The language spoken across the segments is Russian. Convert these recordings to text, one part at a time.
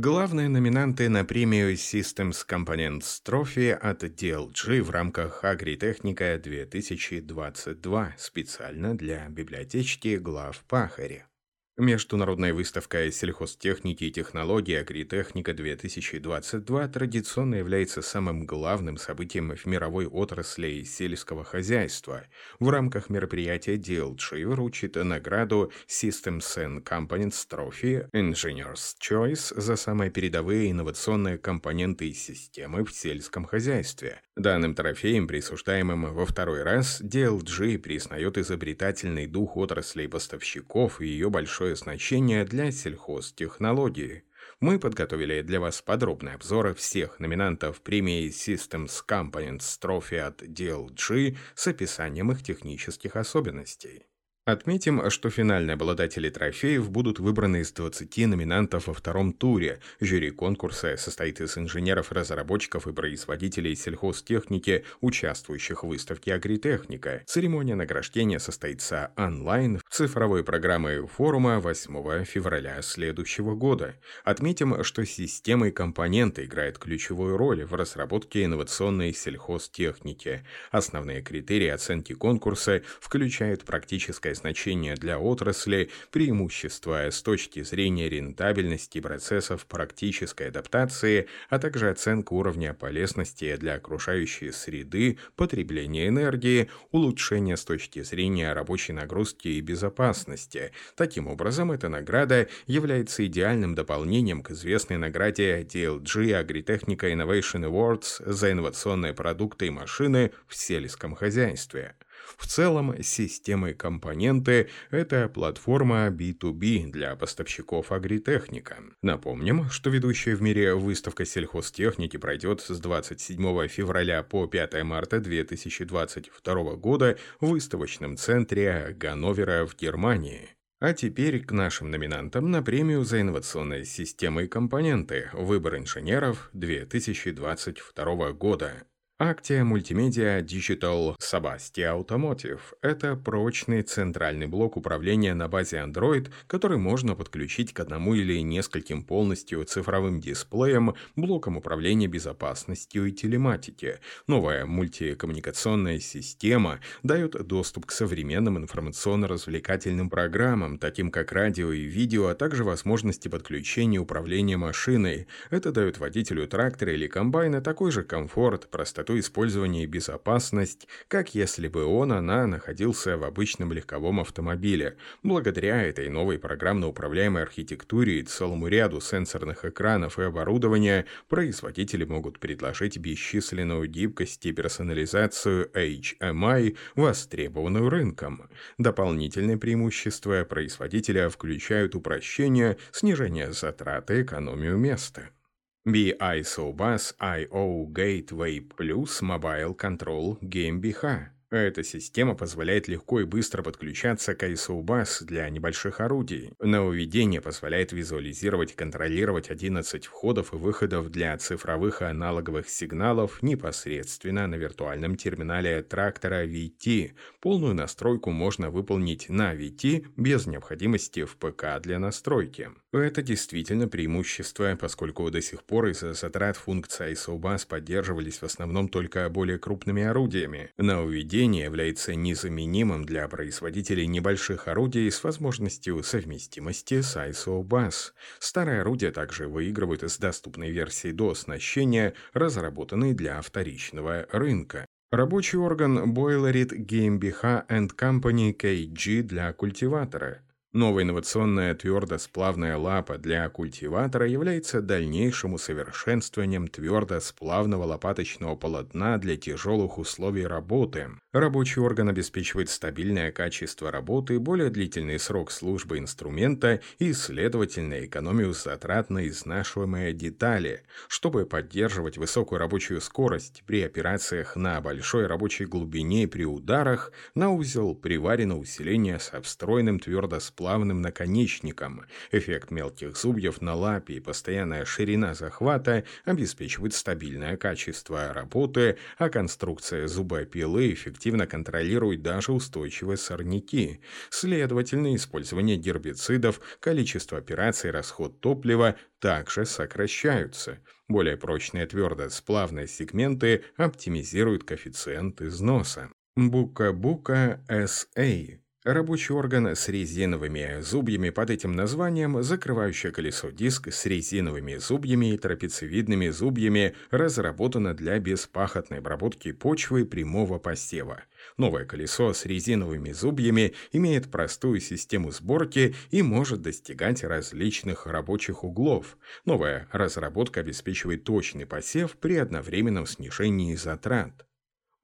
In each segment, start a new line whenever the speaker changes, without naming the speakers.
Главные номинанты на премию Systems Components Trophy от DLG в рамках Агритехника 2022 специально для библиотечки глав Пахари. Международная выставка сельхозтехники и технологий «Агритехника-2022» традиционно является самым главным событием в мировой отрасли сельского хозяйства. В рамках мероприятия DLG вручит награду Systems and Components Trophy Engineer's Choice за самые передовые инновационные компоненты и системы в сельском хозяйстве. Данным трофеем, присуждаемым во второй раз, DLG признает изобретательный дух отрасли поставщиков и ее большой большое значение для сельхозтехнологии. Мы подготовили для вас подробный обзор всех номинантов премии Systems Components Trophy от DLG с описанием их технических особенностей. Отметим, что финальные обладатели трофеев будут выбраны из 20 номинантов во втором туре. Жюри конкурса состоит из инженеров-разработчиков и производителей сельхозтехники, участвующих в выставке «Агритехника». Церемония награждения состоится онлайн в цифровой программе форума 8 февраля следующего года. Отметим, что системы и компоненты играют ключевую роль в разработке инновационной сельхозтехники. Основные критерии оценки конкурса включают практическое значение для отрасли, преимущества с точки зрения рентабельности процессов практической адаптации, а также оценка уровня полезности для окружающей среды, потребления энергии, улучшение с точки зрения рабочей нагрузки и безопасности. Таким образом, эта награда является идеальным дополнением к известной награде DLG Agritechnica Innovation Awards за инновационные продукты и машины в сельском хозяйстве. В целом, системы и компоненты – это платформа B2B для поставщиков агритехника. Напомним, что ведущая в мире выставка сельхозтехники пройдет с 27 февраля по 5 марта 2022 года в выставочном центре Ганновера в Германии. А теперь к нашим номинантам на премию за инновационные системы и компоненты «Выбор инженеров» 2022 года. Actia Multimedia Digital Sabasti Automotive – это прочный центральный блок управления на базе Android, который можно подключить к одному или нескольким полностью цифровым дисплеям, блокам управления безопасностью и телематики. Новая мультикоммуникационная система дает доступ к современным информационно-развлекательным программам, таким как радио и видео, а также возможности подключения управления машиной. Это дает водителю трактора или комбайна такой же комфорт, простоту частоту использования и безопасность, как если бы он, она находился в обычном легковом автомобиле. Благодаря этой новой программно-управляемой архитектуре и целому ряду сенсорных экранов и оборудования, производители могут предложить бесчисленную гибкость и персонализацию HMI, востребованную рынком. Дополнительные преимущества производителя включают упрощение, снижение затрат и экономию места. BISO Bus IO Gateway Plus Mobile Control GmbH эта система позволяет легко и быстро подключаться к ISO-BUS для небольших орудий. Нововведение позволяет визуализировать и контролировать 11 входов и выходов для цифровых и аналоговых сигналов непосредственно на виртуальном терминале трактора VT. Полную настройку можно выполнить на VT без необходимости в ПК для настройки. Это действительно преимущество, поскольку до сих пор из-за затрат функции ISO-BUS поддерживались в основном только более крупными орудиями. Нововведение поведение является незаменимым для производителей небольших орудий с возможностью совместимости с ISO BUS. Старые орудия также выигрывают из доступной версии до оснащения, разработанной для вторичного рынка. Рабочий орган Boilerit GmbH Company KG для культиватора – Новая инновационная твердосплавная лапа для культиватора является дальнейшим усовершенствованием твердосплавного лопаточного полотна для тяжелых условий работы. Рабочий орган обеспечивает стабильное качество работы, более длительный срок службы инструмента и, следовательно, экономию затрат на изнашиваемые детали. Чтобы поддерживать высокую рабочую скорость при операциях на большой рабочей глубине при ударах, на узел приварено усиление со встроенным твердосплавным плавным наконечником. Эффект мелких зубьев на лапе и постоянная ширина захвата обеспечивают стабильное качество работы, а конструкция зубопилы эффективно контролирует даже устойчивые сорняки. Следовательно, использование гербицидов, количество операций, расход топлива также сокращаются. Более прочные твердо-сплавные сегменты оптимизируют коэффициент износа. Бука-бука SA Рабочий орган с резиновыми зубьями под этим названием, закрывающее колесо диск с резиновыми зубьями и трапециевидными зубьями, разработано для беспахотной обработки почвы прямого посева. Новое колесо с резиновыми зубьями имеет простую систему сборки и может достигать различных рабочих углов. Новая разработка обеспечивает точный посев при одновременном снижении затрат.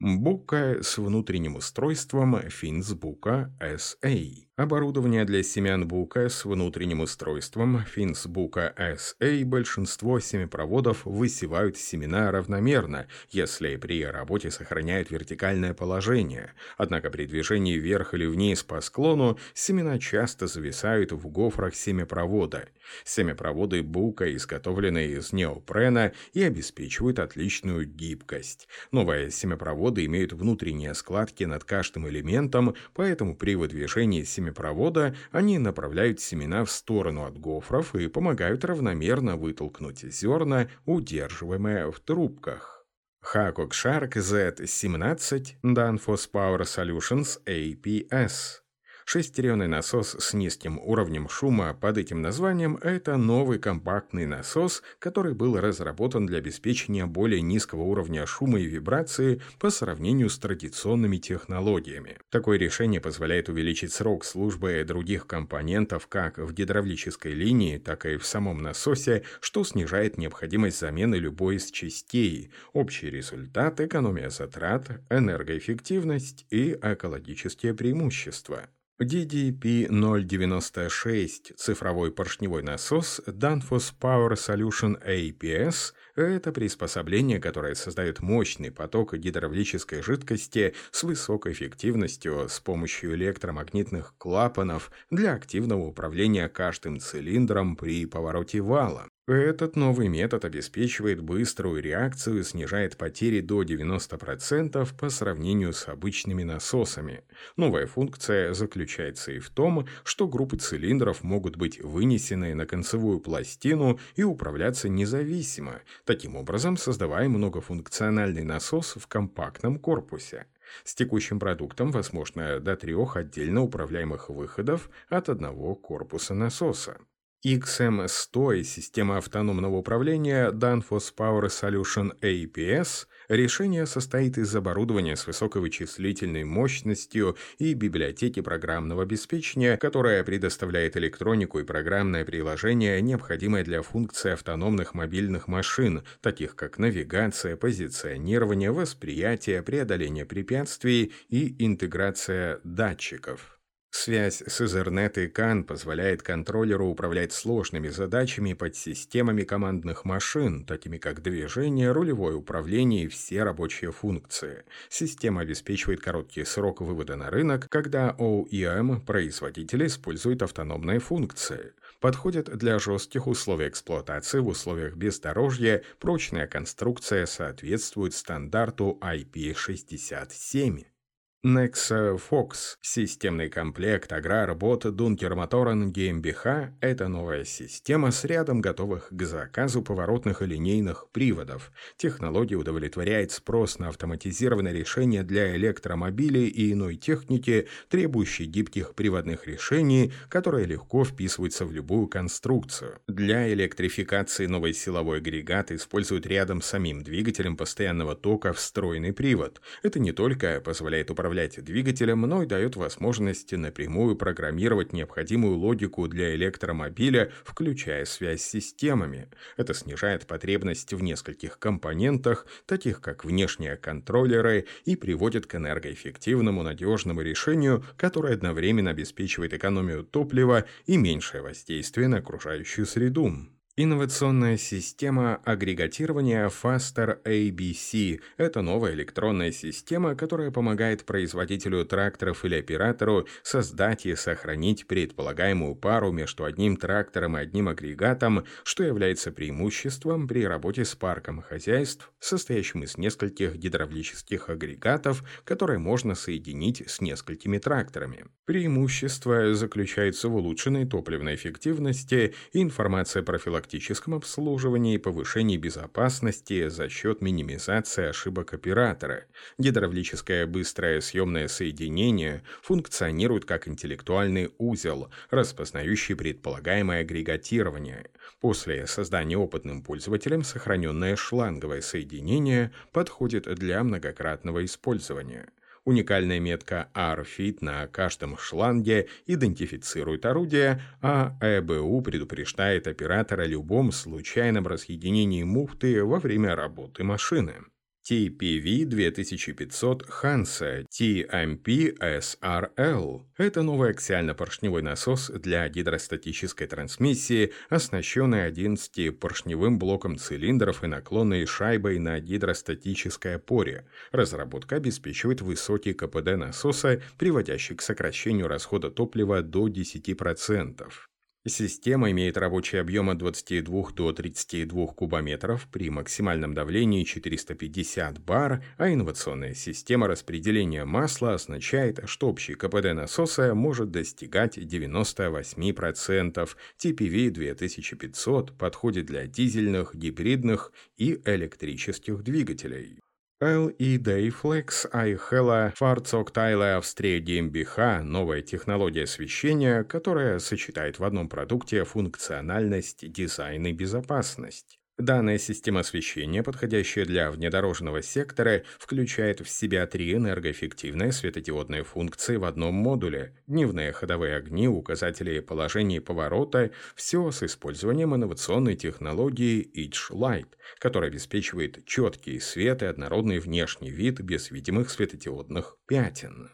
Бука с внутренним устройством Finsbuka SA. Оборудование для семян бука с внутренним устройством Finsbuka SA большинство семяпроводов высевают семена равномерно, если при работе сохраняют вертикальное положение. Однако при движении вверх или вниз по склону семена часто зависают в гофрах семяпровода. Семяпроводы бука изготовлены из неопрена и обеспечивают отличную гибкость. Новые семяпроводы имеют внутренние складки над каждым элементом, поэтому при выдвижении семяпровода семяпровода они направляют семена в сторону от гофров и помогают равномерно вытолкнуть зерна, удерживаемые в трубках. Хакок Shark Z17 Danfoss Power Solutions APS Шестеренный насос с низким уровнем шума под этим названием – это новый компактный насос, который был разработан для обеспечения более низкого уровня шума и вибрации по сравнению с традиционными технологиями. Такое решение позволяет увеличить срок службы других компонентов как в гидравлической линии, так и в самом насосе, что снижает необходимость замены любой из частей. Общий результат – экономия затрат, энергоэффективность и экологические преимущества. DDP-096 цифровой поршневой насос Danfoss Power Solution APS – это приспособление, которое создает мощный поток гидравлической жидкости с высокой эффективностью с помощью электромагнитных клапанов для активного управления каждым цилиндром при повороте вала. Этот новый метод обеспечивает быструю реакцию и снижает потери до 90% по сравнению с обычными насосами. Новая функция заключается и в том, что группы цилиндров могут быть вынесены на концевую пластину и управляться независимо, таким образом создавая многофункциональный насос в компактном корпусе. С текущим продуктом возможно до трех отдельно управляемых выходов от одного корпуса насоса. XM100 и система автономного управления Danfoss Power Solution APS решение состоит из оборудования с высокой вычислительной мощностью и библиотеки программного обеспечения, которая предоставляет электронику и программное приложение, необходимое для функций автономных мобильных машин, таких как навигация, позиционирование, восприятие, преодоление препятствий и интеграция датчиков. Связь с Ethernet и CAN позволяет контроллеру управлять сложными задачами под системами командных машин, такими как движение, рулевое управление и все рабочие функции. Система обеспечивает короткий срок вывода на рынок, когда OEM производители используют автономные функции. Подходит для жестких условий эксплуатации в условиях бездорожья, прочная конструкция соответствует стандарту IP67. Nexa Fox – системный комплект Аграрбот Дункер Моторен GmbH – это новая система с рядом готовых к заказу поворотных и линейных приводов. Технология удовлетворяет спрос на автоматизированное решение для электромобилей и иной техники, требующей гибких приводных решений, которые легко вписываются в любую конструкцию. Для электрификации новый силовой агрегат используют рядом с самим двигателем постоянного тока встроенный привод. Это не только позволяет управлять управлять двигателем, но и дает возможность напрямую программировать необходимую логику для электромобиля, включая связь с системами. Это снижает потребность в нескольких компонентах, таких как внешние контроллеры, и приводит к энергоэффективному надежному решению, которое одновременно обеспечивает экономию топлива и меньшее воздействие на окружающую среду. Инновационная система агрегатирования Faster ABC – это новая электронная система, которая помогает производителю тракторов или оператору создать и сохранить предполагаемую пару между одним трактором и одним агрегатом, что является преимуществом при работе с парком хозяйств, состоящим из нескольких гидравлических агрегатов, которые можно соединить с несколькими тракторами. Преимущество заключается в улучшенной топливной эффективности и информация профилактики профилактическом обслуживании и повышении безопасности за счет минимизации ошибок оператора. Гидравлическое быстрое съемное соединение функционирует как интеллектуальный узел, распознающий предполагаемое агрегатирование. После создания опытным пользователем сохраненное шланговое соединение подходит для многократного использования. Уникальная метка RFIT на каждом шланге идентифицирует орудие, а ЭБУ предупреждает оператора о любом случайном разъединении муфты во время работы машины. TPV 2500 Hansa TMP SRL. Это новый аксиально-поршневой насос для гидростатической трансмиссии, оснащенный 11-поршневым блоком цилиндров и наклонной шайбой на гидростатической опоре. Разработка обеспечивает высокий КПД насоса, приводящий к сокращению расхода топлива до 10%. Система имеет рабочий объем от 22 до 32 кубометров при максимальном давлении 450 бар, а инновационная система распределения масла означает, что общий КПД насоса может достигать 98%. TPV 2500 подходит для дизельных, гибридных и электрических двигателей. LED Flex iHella Fahrzeugteile Австрия GmbH – новая технология освещения, которая сочетает в одном продукте функциональность, дизайн и безопасность. Данная система освещения, подходящая для внедорожного сектора, включает в себя три энергоэффективные светодиодные функции в одном модуле. Дневные ходовые огни, указатели положения поворота – все с использованием инновационной технологии Each Light, которая обеспечивает четкий свет и однородный внешний вид без видимых светодиодных пятен.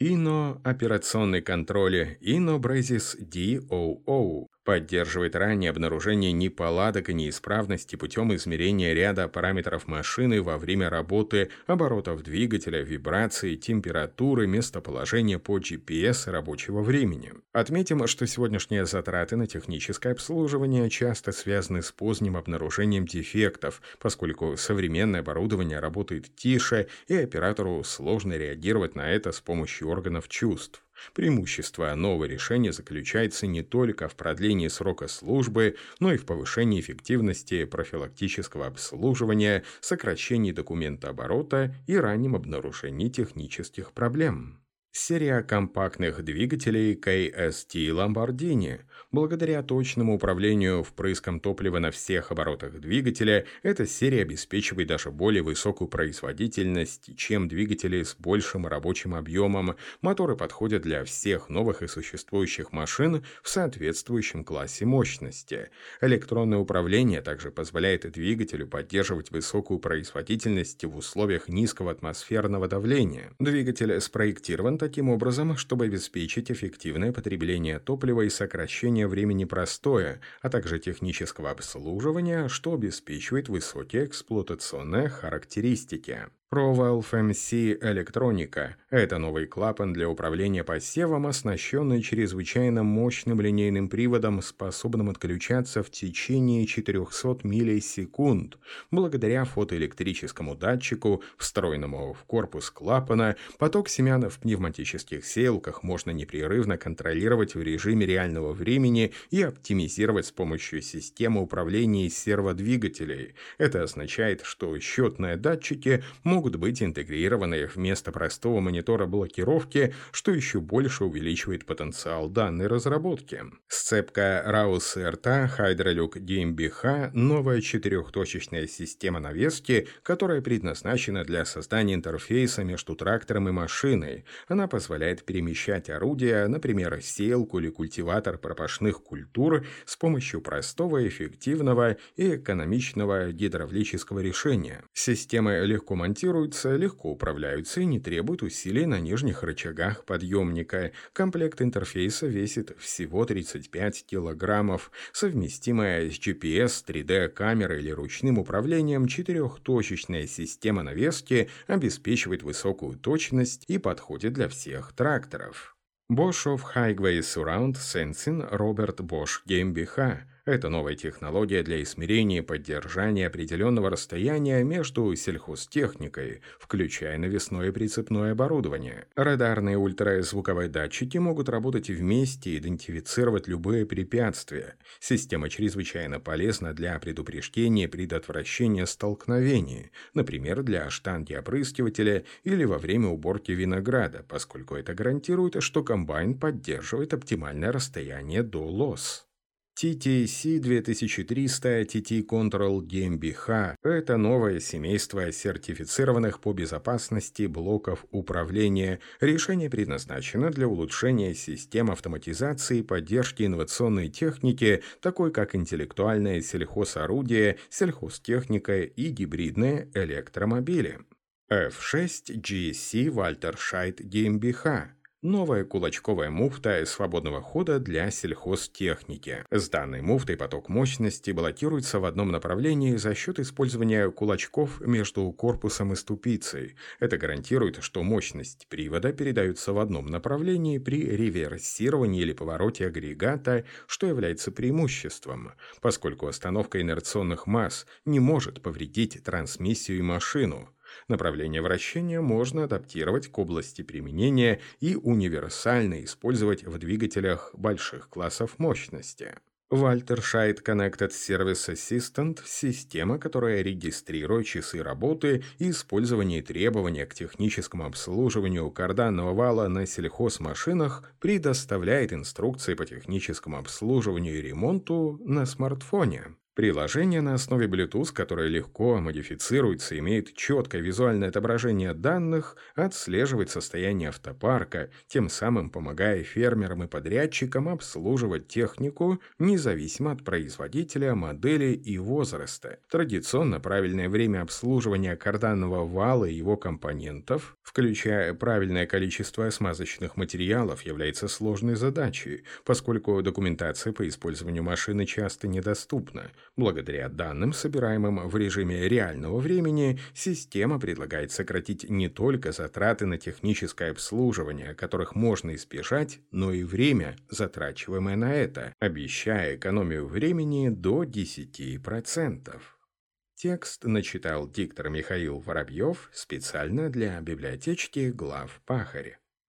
Ино операционный контроль Ино Brazis DOO Поддерживает раннее обнаружение неполадок и неисправности путем измерения ряда параметров машины во время работы, оборотов двигателя, вибрации, температуры, местоположения по GPS рабочего времени. Отметим, что сегодняшние затраты на техническое обслуживание часто связаны с поздним обнаружением дефектов, поскольку современное оборудование работает тише, и оператору сложно реагировать на это с помощью органов чувств. Преимущество нового решения заключается не только в продлении срока службы, но и в повышении эффективности профилактического обслуживания, сокращении документооборота и раннем обнаружении технических проблем. Серия компактных двигателей KST Lamborghini Благодаря точному управлению впрыском топлива на всех оборотах двигателя, эта серия обеспечивает даже более высокую производительность, чем двигатели с большим рабочим объемом. Моторы подходят для всех новых и существующих машин в соответствующем классе мощности. Электронное управление также позволяет двигателю поддерживать высокую производительность в условиях низкого атмосферного давления. Двигатель спроектирован таким образом, чтобы обеспечить эффективное потребление топлива и сокращение времени простоя, а также технического обслуживания, что обеспечивает высокие эксплуатационные характеристики. ProValve MC Электроника – это новый клапан для управления посевом, оснащенный чрезвычайно мощным линейным приводом, способным отключаться в течение 400 миллисекунд. Благодаря фотоэлектрическому датчику, встроенному в корпус клапана, поток семян в пневматических сеялках можно непрерывно контролировать в режиме реального времени и оптимизировать с помощью системы управления серводвигателей. Это означает, что счетные датчики могут могут быть интегрированы вместо простого монитора блокировки, что еще больше увеличивает потенциал данной разработки. Сцепка Раус RTA Hydrolux GmbH – новая четырехточечная система навески, которая предназначена для создания интерфейса между трактором и машиной. Она позволяет перемещать орудия, например, сеялку или культиватор пропашных культур с помощью простого, эффективного и экономичного гидравлического решения. Система легко монтируется монтируются, легко управляются и не требуют усилий на нижних рычагах подъемника. Комплект интерфейса весит всего 35 килограммов, совместимая с GPS, 3D-камерой или ручным управлением четырехточечная система навески обеспечивает высокую точность и подходит для всех тракторов. Bosch of Highway Surround Sensing Robert Bosch GmbH это новая технология для измерения и поддержания определенного расстояния между сельхозтехникой, включая навесное прицепное оборудование. Радарные ультразвуковые датчики могут работать вместе и идентифицировать любые препятствия. Система чрезвычайно полезна для предупреждения и предотвращения столкновений, например, для штанги опрыскивателя или во время уборки винограда, поскольку это гарантирует, что комбайн поддерживает оптимальное расстояние до лос. TTC 2300 TT Control GmbH – это новое семейство сертифицированных по безопасности блоков управления. Решение предназначено для улучшения систем автоматизации и поддержки инновационной техники, такой как интеллектуальное сельхозорудие, сельхозтехника и гибридные электромобили. F6 GSC Walter Scheid GmbH Новая кулачковая муфта свободного хода для сельхозтехники. С данной муфтой поток мощности блокируется в одном направлении за счет использования кулачков между корпусом и ступицей. Это гарантирует, что мощность привода передается в одном направлении при реверсировании или повороте агрегата, что является преимуществом, поскольку остановка инерционных масс не может повредить трансмиссию и машину. Направление вращения можно адаптировать к области применения и универсально использовать в двигателях больших классов мощности. Walter Scheid Connected Service Assistant – система, которая регистрирует часы работы и использование требования к техническому обслуживанию карданного вала на сельхозмашинах, предоставляет инструкции по техническому обслуживанию и ремонту на смартфоне. Приложение на основе Bluetooth, которое легко модифицируется, имеет четкое визуальное отображение данных, отслеживает состояние автопарка, тем самым помогая фермерам и подрядчикам обслуживать технику независимо от производителя, модели и возраста. Традиционно правильное время обслуживания карданного вала и его компонентов, включая правильное количество смазочных материалов, является сложной задачей, поскольку документация по использованию машины часто недоступна. Благодаря данным, собираемым в режиме реального времени, система предлагает сократить не только затраты на техническое обслуживание, которых можно избежать, но и время, затрачиваемое на это, обещая экономию времени до 10%. Текст начитал диктор Михаил Воробьев специально для библиотечки глав Пахаря.